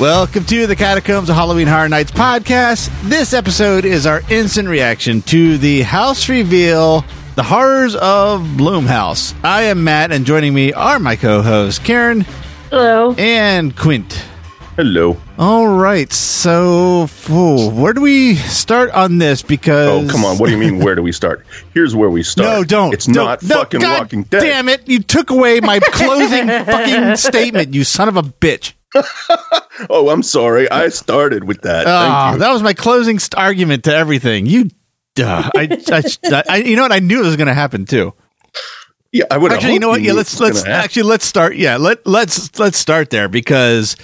Welcome to the Catacombs of Halloween Horror Nights podcast. This episode is our instant reaction to the house reveal, The Horrors of Bloomhouse. I am Matt, and joining me are my co-hosts Karen Hello. and Quint. Hello. All right, so phew, where do we start on this? Oh, because Oh, come on. What do you mean, where do we start? Here's where we start. No, don't. It's don't, not no, fucking God Walking Dead. Damn it! You took away my closing fucking statement. You son of a bitch. Oh, I'm sorry. I started with that. Thank ah, you. that was my closing st- argument to everything. You, duh. I, I, I, you know what? I knew it was going to happen too. yeah, I would Actually, you know what? Yeah, let's let's actually let's start. Yeah, let let's let's start there because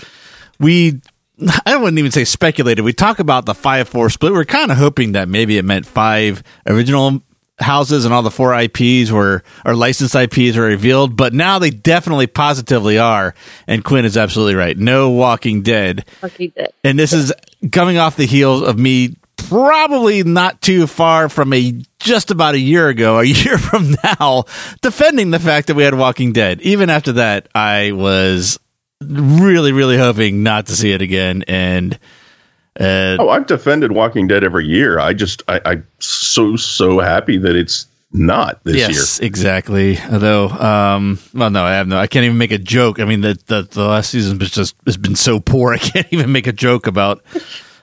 we. I wouldn't even say speculated. We talk about the five four split. We're kind of hoping that maybe it meant five original houses and all the four IPs were or licensed IPs were revealed, but now they definitely positively are. And Quint is absolutely right. No Walking Dead. Fucking dead. And this is coming off the heels of me probably not too far from a just about a year ago, a year from now, defending the fact that we had Walking Dead. Even after that, I was really, really hoping not to see it again. And uh, Oh, I've defended Walking Dead every year. I just, I, I'm so, so happy that it's not this year. yes, exactly. Although, um, well, no, I have no. I can't even make a joke. I mean, the the, the last season has just has been so poor. I can't even make a joke about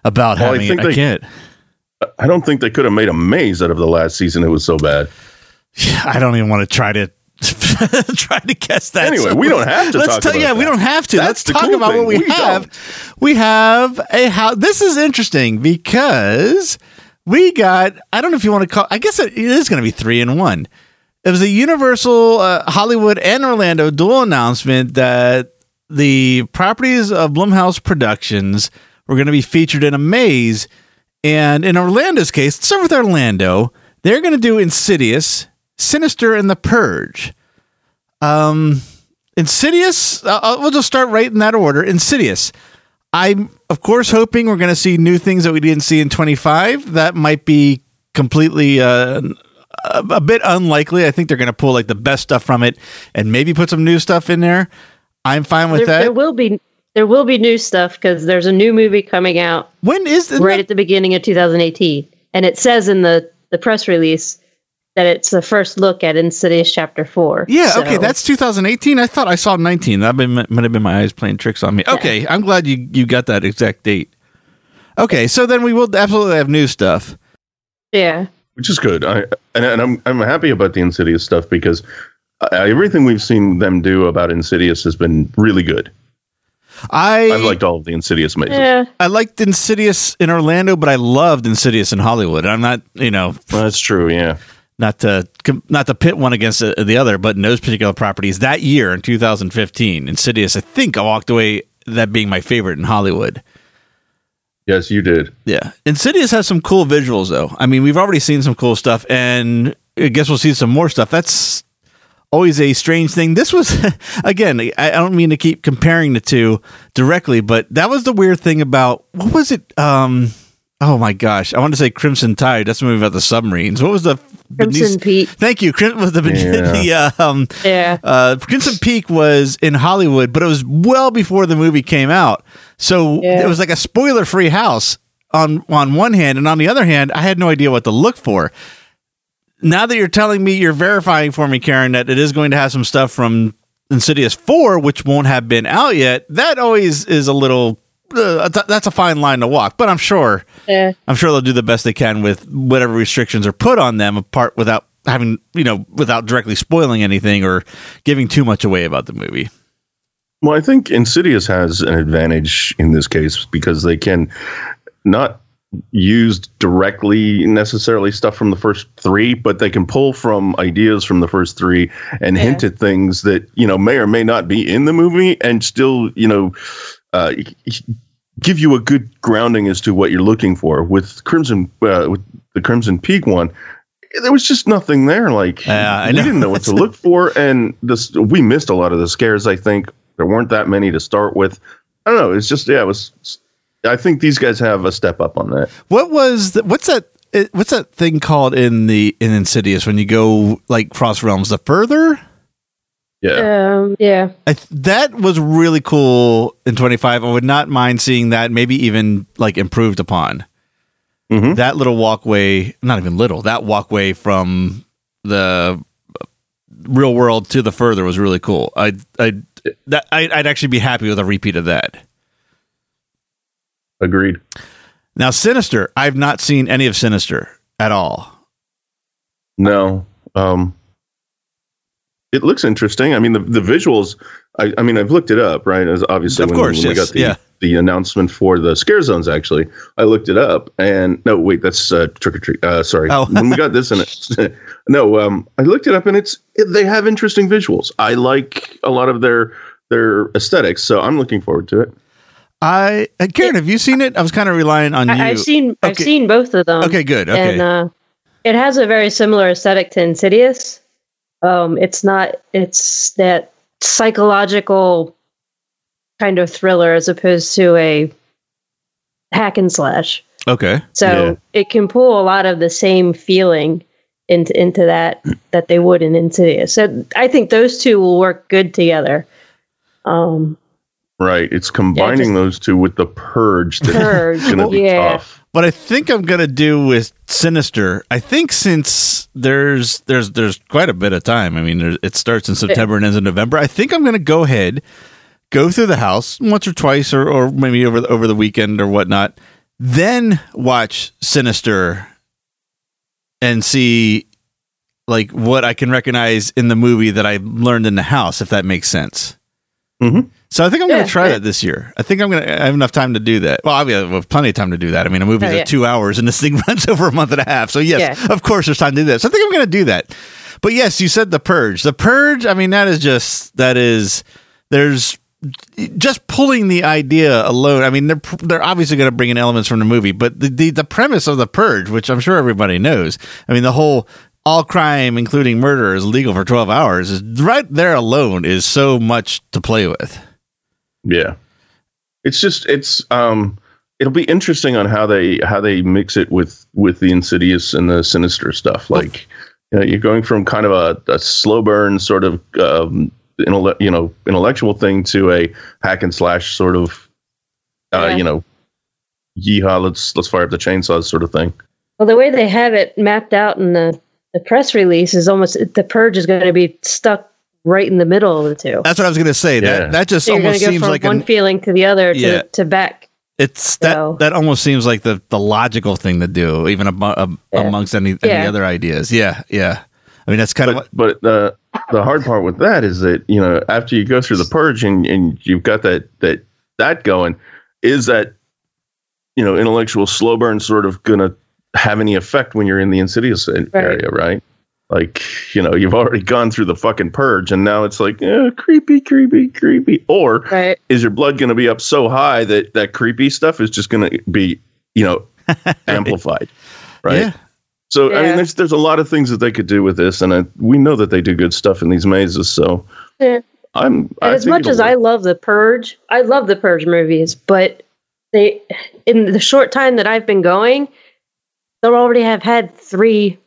about Well, I having think it. I can't. I don't think they could have made a maze out of the last season. It was so bad. I don't even want to try to try to guess that. Anyway, we don't have to Let's tell. Yeah, we don't have to. That's Let's talk cool about thing. what we, We have. don't. We have a house. This is interesting because we got. I don't know if you want to call. I guess it is going to be three in one. It was a Universal uh, Hollywood and Orlando dual announcement that the properties of Blumhouse Productions were going to be featured in a maze. And in Orlando's case, let's start with Orlando. They're going to do Insidious, Sinister, and The Purge. Um, Insidious. Uh, uh, we'll just start right in that order. Insidious. I'm of course hoping we're going to see new things that we didn't see in 25. That might be completely uh, a, a bit unlikely. I think they're going to pull like the best stuff from it and maybe put some new stuff in there. I'm fine with There, that. there will be there will be new stuff because there's a new movie coming out when is the right at the beginning of 2018, and it says in the the press release that it's the first look at Insidious Chapter Four. Yeah, So- okay, that's 2018. I thought I saw 19. That might have been my eyes playing tricks on me. Okay, I'm glad you you got that exact date. Okay, so then we will absolutely have new stuff. yeah. which is good. I and, and I'm I'm happy about the Insidious stuff because uh, everything we've seen them do about Insidious has been really good. I I've liked all of the Insidious mazes. Yeah, I liked Insidious in Orlando, but I loved Insidious in Hollywood. I'm not, you know, Well, that's true. Yeah, not to not to pit one against the, the other, but in those particular properties that year in 2015, Insidious, I think I walked away that being my favorite in Hollywood. yes, you did. Yeah. Insidious has some cool visuals though. I mean, we've already seen some cool stuff and I guess we'll see some more stuff. That's always a strange thing. This was again, I, I don't mean to keep comparing the two directly, but that was the weird thing about what was it um Oh my gosh! I want to say Crimson Tide. That's a movie about the submarines. What was the Crimson Peak. Thank you. Crim- was the, Yeah. the um, Yeah. uh, Crimson Peak was in Hollywood, but it was well before the movie came out. So Yeah. it was like a spoiler free house on on one hand, and on the other hand, I had no idea what to look for. Now that you're telling me, you're verifying for me, Karen, that it is going to have some stuff from Insidious Four, which won't have been out yet. That always is a little. Uh, that's a fine line to walk, but I'm sure Yeah. I'm sure they'll do the best they can with whatever restrictions are put on them, apart without having you know without directly spoiling anything or giving too much away about the movie. Well, I think Insidious has an advantage in this case because they can not use directly necessarily stuff from the first three, but they can pull from ideas from the first three and Yeah. hint at things that you know may or may not be in the movie, and still you know uh, give you a good grounding as to what you're looking for. With Crimson, uh, with the Crimson Peak one. There was just nothing there. Like I we didn't know what to look for, and this we missed a lot of the scares. I think there weren't that many to start with. I don't know. It's just yeah. It was. I think these guys have a step up on that. What was the, what's that? What's that thing called in the in Insidious when you go like cross realms? The further Yeah. Um, yeah. I th- that was really cool in 25. I would not mind seeing that, maybe even like improved upon. Mhm. That little walkway, not even little, that walkway from the real world to the further was really cool. I, I, that I, I'd actually be happy with a repeat of that. Agreed. Now, Sinister, I've not seen any of Sinister at all. No. Um. It looks interesting. I mean, the the visuals. I, I mean, I've looked it up. Right, as obviously Of when, course, when we yes, got the yeah. the announcement for the scare zones. Actually, I looked it up, and no, wait, that's uh, trick or treat. Uh, sorry, Oh. when we got this in it. no, um, I looked it up, and it's it, they have interesting visuals. I like a lot of their their aesthetics, so I'm looking forward to it. I, uh, Karen, have you seen it? I was kind of relying on you. I, I've seen I've seen both of them. Okay, good. Okay. And uh, it has a very similar aesthetic to Insidious. Um, it's not. It's that psychological kind of thriller as opposed to a hack and slash. okay. So Yeah. it can pull a lot of the same feeling into into that that they would in Insidious. So I think those two will work good together. Um, Right, it's combining just- those two with the purge that's Purge, going to be yeah. tough. What I think I'm gonna do with Sinister, I think since there's there's there's quite a bit of time. I mean, there's, it starts in September and ends in November. I think I'm gonna go ahead, go through the house once or twice, or or maybe over the, over the weekend or whatnot. Then watch Sinister and see like what I can recognize in the movie that I learned in the house, if that makes sense. Mhm. So I think I'm going to try yeah. that this year. I think I'm going to I have enough time to do that. Well, I have plenty of time to do that. I mean, a movie's Oh, yeah. two hours, and this thing runs over a month and a half. So yes, Yeah. of course, there's time to do that. So I think I'm going to do that. But yes, you said the purge. The purge. I mean, that is just that is there's just pulling the idea alone. I mean, they're they're obviously going to bring in elements from the movie, but the, the the premise of the purge, which I'm sure everybody knows. I mean, the whole all crime, including murder, is legal for 12 hours. Is right there alone is so much to play with. Yeah. It's just it's um it'll be interesting on how they how they mix it with with the insidious and the sinister stuff. Like you know, you're going from kind of a, a slow burn sort of um intelle- you know intellectual thing to a hack and slash sort of uh Yeah. you know yeehaw let's let's fire up the chainsaws sort of thing. Well, the way they have it mapped out in the, the press release is almost the purge is going to be stuck right in the middle of the two. That's what I was going to say. Yeah. That that just So almost go seems from like one an, feeling to the other to, Yeah. to back. it's that So- that almost seems like the the logical thing to do, even amo- um, Yeah. amongst any any Yeah. other ideas. Yeah, yeah. I mean, that's kind of but, what. but the the hard part with that is that you know after you go through the purge and, and you've got that that that going is that you know intellectual slow burn sort of gonna have any effect when you're in the insidious area right like you know you've already gone through the fucking purge and now it's like eh, creepy creepy creepy or Right. is your blood going to be up so high that that creepy stuff is just going to be you know amplified right Yeah. so I mean, there's there's a lot of things that they could do with this, and I, we know that they do good stuff in these mazes. So Yeah. I'm I as much it'll as I love the Purge, I love the Purge movies, but they, in the short time that I've been going, they'll already have had three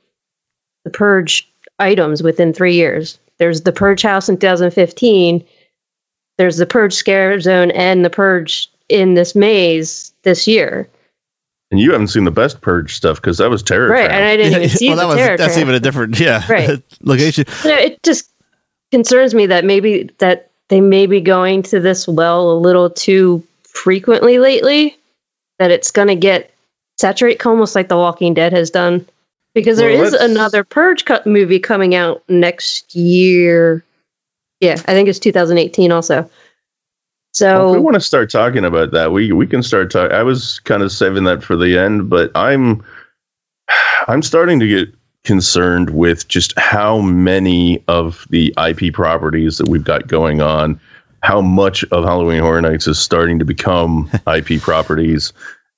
the Purge items within three years. There's the Purge House in 2015. There's the Purge Scare Zone and the Purge in this maze this year. and you haven't seen the best purge stuff because that was terror. Right. And I didn't even see well, the that was terror that's trap. even a different yeah Right. location. You know, it just concerns me that maybe that they may be going to this well a little too frequently lately that it's going to get saturate almost like the walking dead has done because there Well, is another purge cut movie coming out next year yeah i think it's 2018 also Well, if we want to start talking about that, we we can start talking. I was kind of saving that for the end, but I'm I'm starting to get concerned with just how many of the IP properties that we've got going on, how much of Halloween Horror Nights is starting to become IP properties.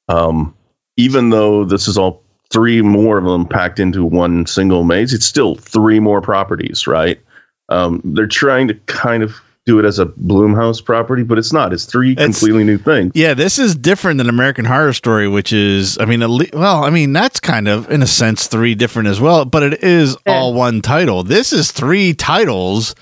Um, even though this is all three more of them packed into one single maze, it's still three more properties, right? Um, they're trying to kind of do it as a Bloomhouse property, but it's not. It's three It's- completely new things. Yeah, this is different than American Horror Story, which is, I mean, at le- well, I mean, that's kind of in a sense three different as well, but it is Yeah. all one title. This is three titles.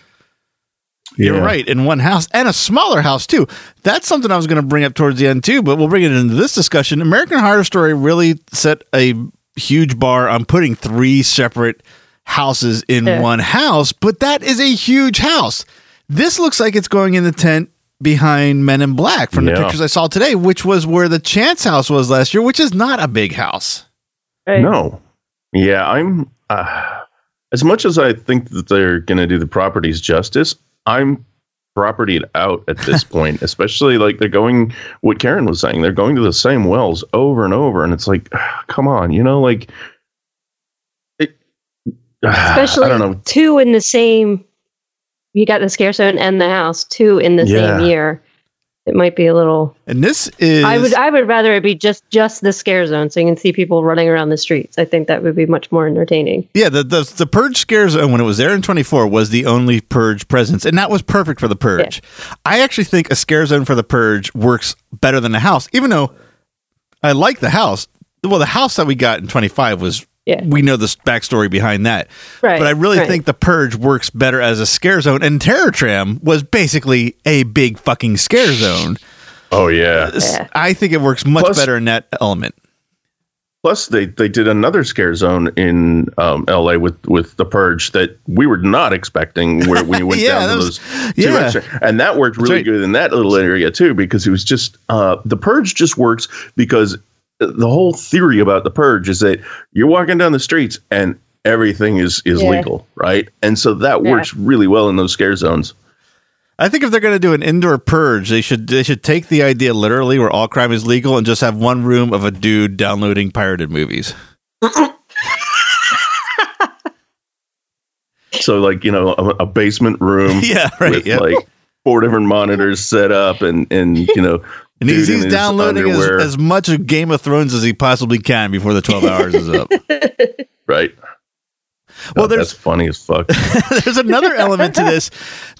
You're Yeah. right in one house and a smaller house too. That's something I was going to bring up towards the end too, but we'll bring it into this discussion. American Horror Story really set a huge bar I'm putting three separate houses in Yeah. one house, but that is a huge house. This looks like it's going in the tent behind Men in Black from the pictures I saw today, which was where the Chance house was last year, which is not a big house. right. No. Yeah, I'm. Uh, as much as I think that they're going to do the properties justice, I'm propertied out at this point. Especially like they're going. What Karen was saying, they're going to the same wells over and over, and it's like, come on, you know, like. It, especially I don't know. two in the same. You got the scare zone and the house two in the Yeah. same year. It might be a little. And this is I would I would rather it be just just the scare zone, so you can see people running around the streets. I think that would be much more entertaining. Yeah, the, the the purge scare zone when it was there in 24 was the only purge presence, and that was perfect for the purge. I actually think a scare zone for the purge works better than the house, even though I like the house. Well, the house that we got in 25 was Yeah. we know the backstory behind that, Right, But I really right. think the purge works better as a scare zone, and Terror Tram was basically a big fucking scare zone. Oh yeah. Yeah. I think it works much Plus- better in that element. Plus, they they did another scare zone in um, L.A. with with the purge that we were not expecting. Where we went Yeah, down to was- those two yeah. extra, and that worked really right. good in that little area too, because it was just uh, the purge just works because the whole theory about the purge is that you're walking down the streets and everything is is Yeah. legal, right? And so that Yeah. works really well in those scare zones. I think if they're going to do an indoor purge, they should they should take the idea literally, where all crime is legal, and just have one room of a dude downloading pirated movies. So like you know a, a basement room, Yeah, right. with yeah. like four different monitors set up, and and you know. And he's, he's downloading as, as much of Game of Thrones as he possibly can before the twelve hours is up. right? Well, God, there's- that's funny as fuck. There's another element to this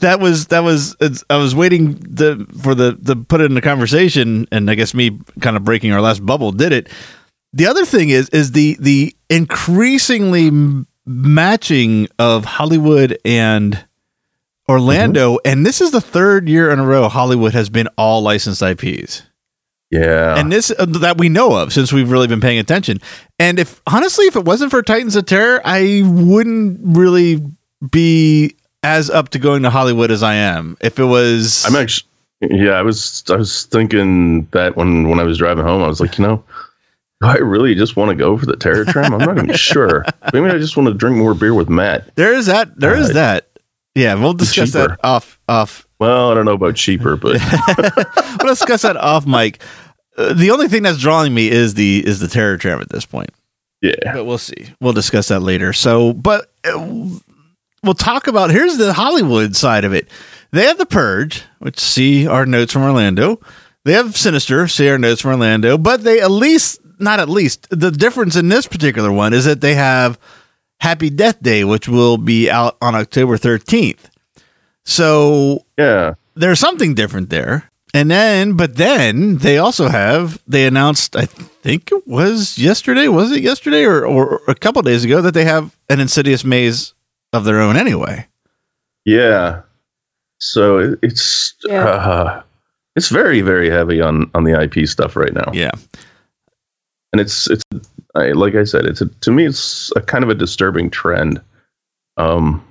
that was that was it's, I was waiting the for the the put it in the conversation, and I guess me kind of breaking our last bubble did it. The other thing is is the the increasingly m- matching of Hollywood and Orlando, and this is the third year in a row Hollywood has been all licensed IPs yeah, and this uh, that we know of since we've really been paying attention. And if honestly, if it wasn't for Titans of Terror, I wouldn't really be as up to going to Hollywood as I am. If it was, I'm actually. Yeah, I was. I was thinking that when when I was driving home, I was like, you know, do I really just want to go for the Terror Tram? I'm not even sure. Maybe I just want to drink more beer with Matt. there is that. There is Uh, that. Yeah, we'll discuss cheaper. that off off. Well, I don't know about cheaper, but We'll discuss that off, mic. Uh, the only thing that's drawing me is the is the Terror Tram at this point. yeah, but we'll see. We'll discuss that later. So, but uh, we'll talk about here's the Hollywood side of it. They have the Purge, which see our notes from Orlando. They have Sinister, see our notes from Orlando, but they at least not at least the difference in this particular one is that they have Happy Death Day, which will be out on October 13th. So yeah. there's something different there. And then, but then they also have, they announced, I think it was yesterday, was it yesterday or, or a couple days ago that they have an Insidious Maze of their own anyway. Yeah. So it's Yeah. uh, it's very very heavy on on the IP stuff right now, Yeah. and it's it's I, like I said, it's a, to me it's a kind of a disturbing trend. Um,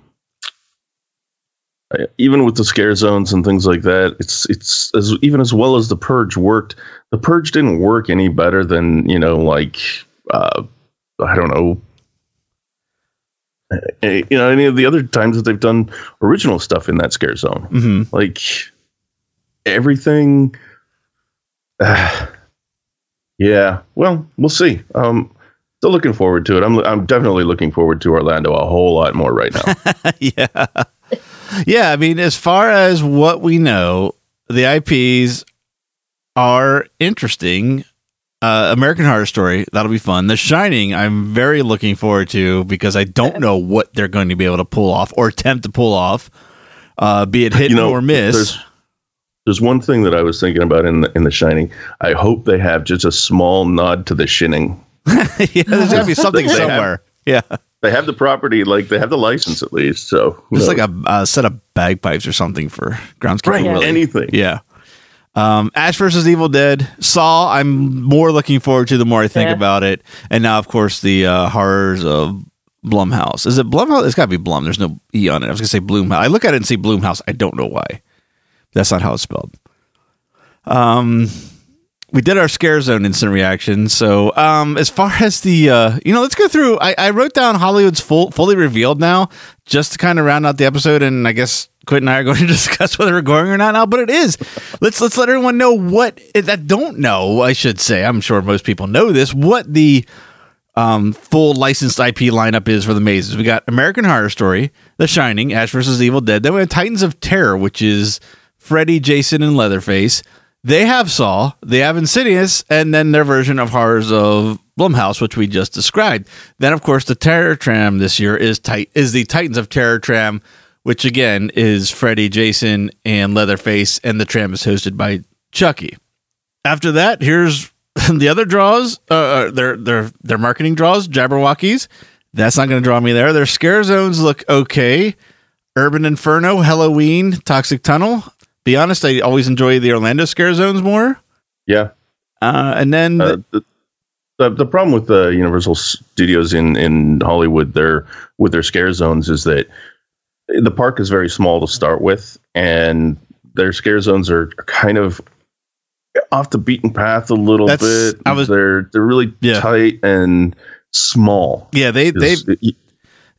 I- even with the scare zones and things like that, it's it's as even as well as the purge worked. The purge didn't work any better than you know like uh, I don't know eh, you know any of the other times that they've done original stuff in that scare zone hmm like everything. Uh, yeah, well, we'll see. Um, still looking forward to it. I'm I'm definitely looking forward to Orlando a whole lot more right now. yeah. Yeah, I mean, as far as what we know, the IPs are interesting. Uh, American Horror Story, that'll be fun. The Shining, I'm very looking forward to because I don't know what they're going to be able to pull off or attempt to pull off, uh, be it hit You know, or miss. There's, there's one thing that I was thinking about in the, in The Shining. I hope they have just a small nod to The Shining. yeah, there's got to be something They have- somewhere. Yeah, They have the property, like they have the license at least. So who just like a, a set of bagpipes or something for groundskeeper. right, Willie. anything. Yeah. Um, Ash versus Evil Dead. Saw. I'm more looking forward to the more I think Yeah. about it. And now, of course, the uh, horrors of Blumhouse. Is it Blumhouse? It's got to be Blum. There's no e on it. I was gonna say Bloomhouse. I look at it and see Bloomhouse. I don't know why. That's not how it's spelled. Um, we did our scare zone instant reaction. So, um, as far as the, uh, you know, let's go through. I, I wrote down Hollywood's full, fully revealed now, just to kind of round out the episode. And I guess Quentin and I are going to discuss whether we're going or not now. But it is. Let's let's let everyone know what that don't know. I should say. I'm sure most people know this. What the um, full licensed IP lineup is for the mazes. We got American Horror Story, The Shining, Ash vs. Evil Dead. Then we have Titans of Terror, which is Freddy, Jason, and Leatherface. They have Saw, they have Insidious, and then their version of Horrors of Blumhouse, which we just described. Then, of course, the Terror Tram this year is tit- is the Titans of Terror Tram, which again is Freddy, Jason, and Leatherface, and the tram is hosted by Chucky. After that, here's the other draws. Uh, uh, their their their marketing draws. Jabbawockeez. That's not going to draw me there. Their scare zones look okay. Urban Inferno, Halloween, Toxic Tunnel. Be honest, I always enjoy the Orlando scare zones more. Yeah. Uh, and then Uh, the, the the problem with the Universal Studios in in Hollywood, their with their scare zones, is that the park is very small to start with, and their scare zones are kind of off the beaten path a little That's- bit. I was- they're they're really Yeah. tight and small. yeah, they they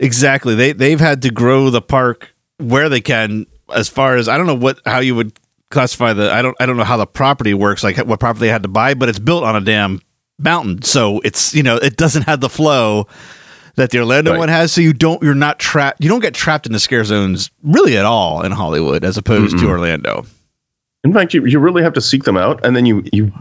Exactly. They they've had to grow the park where they can as far as I don't know what how you would classify the I don't I don't know how the property works like what property they had to buy but it's built on a damn mountain so it's you know it doesn't have the flow that the Orlando Right. one has so you don't you're not trapped you don't get trapped in the scare zones really at all in Hollywood as opposed to Orlando. In fact, you, you really have to seek them out, and then you you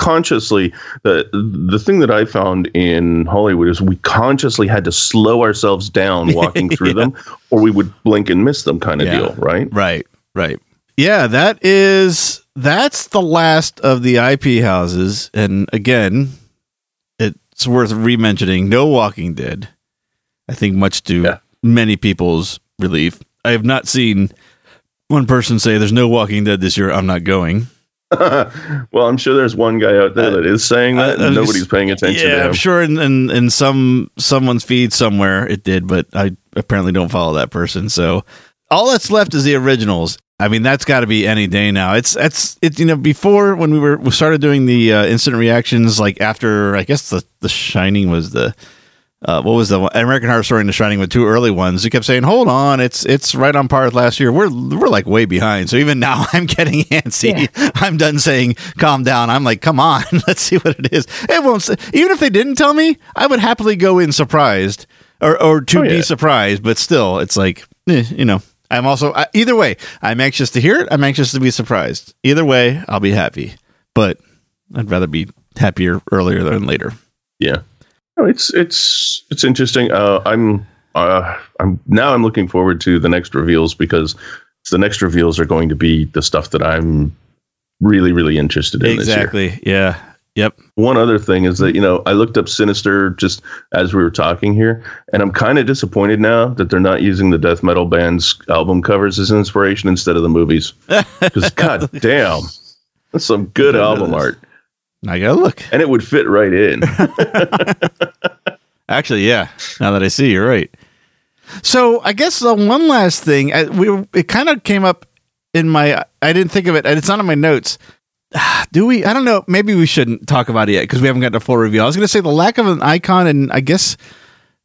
consciously the the thing that I found in Hollywood is we consciously had to slow ourselves down walking through them, or we would blink and miss them, kind of Yeah. deal, right? Right, right. Yeah, that is that's the last of the IP houses, and again, it's worth re-mentioning. No Walking Dead. I think much to Yeah. many people's relief. I have not seen one person say there's no Walking Dead this year. I'm not going. well, I'm sure there's one guy out there that is saying that, and nobody's paying attention Yeah, I'm sure in, in in some someone's feed somewhere it did, but I apparently don't follow that person. So all that's left is the originals. I mean, that's got to be any day now. It's it's it. You know, before when we were we started doing the uh, instant reactions, like after I guess the the Shining was the. Uh, what was the one? American Horror Story and The Shining with two early ones? You kept saying, "Hold on, it's it's right on par with last year." We're we're like way behind. So even now, I'm getting antsy. I'm done saying, "Calm down." I'm like, "Come on, let's see what it is." It won't. Say, even if they didn't tell me, I would happily go in surprised or or to Oh, be surprised. But still, it's like, eh, you know, I'm also I, either way. I'm anxious to hear it. I'm anxious to be surprised. Either way, I'll be happy. But I'd rather be happier earlier than later. Yeah, it's it's it's interesting. Uh, I'm uh, I'm now I'm looking forward to the next reveals because the next reveals are going to be the stuff that I'm really really interested in this year. Exactly. Yeah. Yep. One other thing is that you know I looked up Sinister just as we were talking here, and I'm kind of disappointed now that they're not using the death metal band's album covers as inspiration instead of the movies. Because god damn, that's some good album art, I gotta look. and it would fit right in. Actually, yeah. Now that I see, you're right. So I guess the one last thing, I, we it kind of came up in my. I didn't think of it, and it's not in my notes. Do we? I don't know. Maybe we shouldn't talk about it yet because we haven't gotten a full review. I was going to say the lack of an icon, and I guess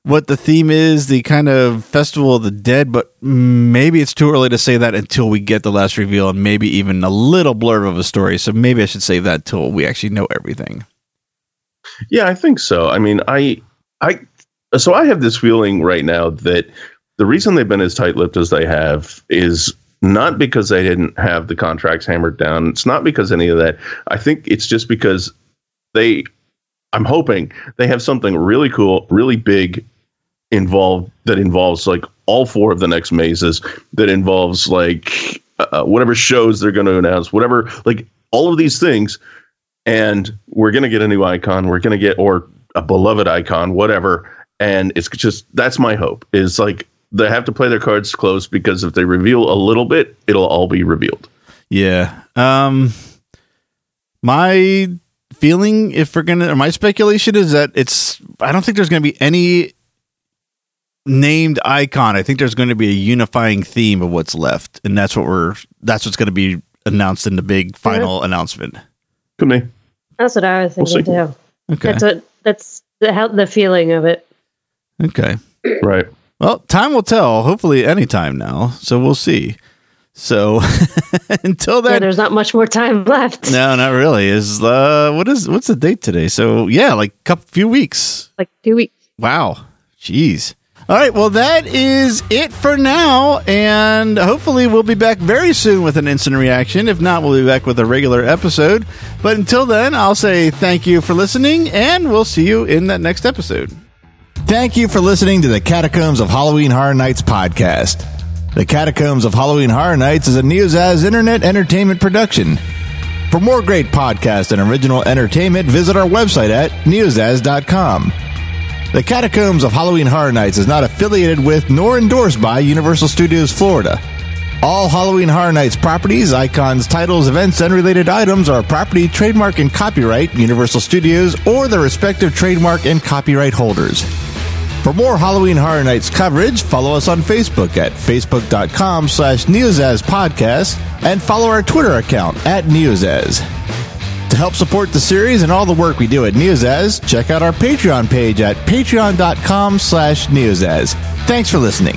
what the theme is, the kind of Festival of the Dead, but maybe it's too early to say that until we get the last reveal and maybe even a little blurb of a story. So maybe I should save that till we actually know everything. Yeah, I think so. I mean, I, I, so I have this feeling right now that the reason they've been as tight-lipped as they have is not because they didn't have the contracts hammered down. It's not because any of that. I think it's just because they. I'm hoping they have something really cool, really big involved that involves like all four of the next mazes that involves like uh, whatever shows they're going to announce whatever like all of these things and we're going to get a new icon we're going to get or a beloved icon whatever and it's just that's my hope is like they have to play their cards close because if they reveal a little bit it'll all be revealed Yeah. Um my feeling if we're gonna or my speculation is that it's I don't think there's gonna be any named icon. I think there's going to be a unifying theme of what's left. And that's what we're that's what's gonna be announced in the big final announcement. to me That's what I was We'll thinking too. Okay. That's what that's the how, the feeling of it. Okay. right Well, time will tell. Hopefully, any time now. So we'll see. So until Yeah, then, there's not much more time left. no, not really. Is uh, what is what's the date today? So yeah, like a couple few weeks. Like two weeks. Wow, jeez. All right, well that is it for now, and hopefully we'll be back very soon with an instant reaction. If not, we'll be back with a regular episode. But until then, I'll say thank you for listening, and we'll see you in that next episode. Thank you for listening to the Catacombs of Halloween Horror Nights podcast. The Catacombs of Halloween Horror Nights is a Neozaz internet entertainment production. For more great podcasts and original entertainment, visit our website at neozaz.com. The Catacombs of Halloween Horror Nights is not affiliated with nor endorsed by Universal Studios Florida. All Halloween Horror Nights properties, icons, titles, events, and related items are property, trademark, and copyright Universal Studios or their respective trademark and copyright holders. For more Halloween Horror Nights coverage, follow us on Facebook at facebook.com slash Neozaz Podcast and follow our Twitter account at Neozaz. To help support the series and all the work we do at Neozaz, check out our Patreon page at patreon.com slash Neozaz. Thanks for listening.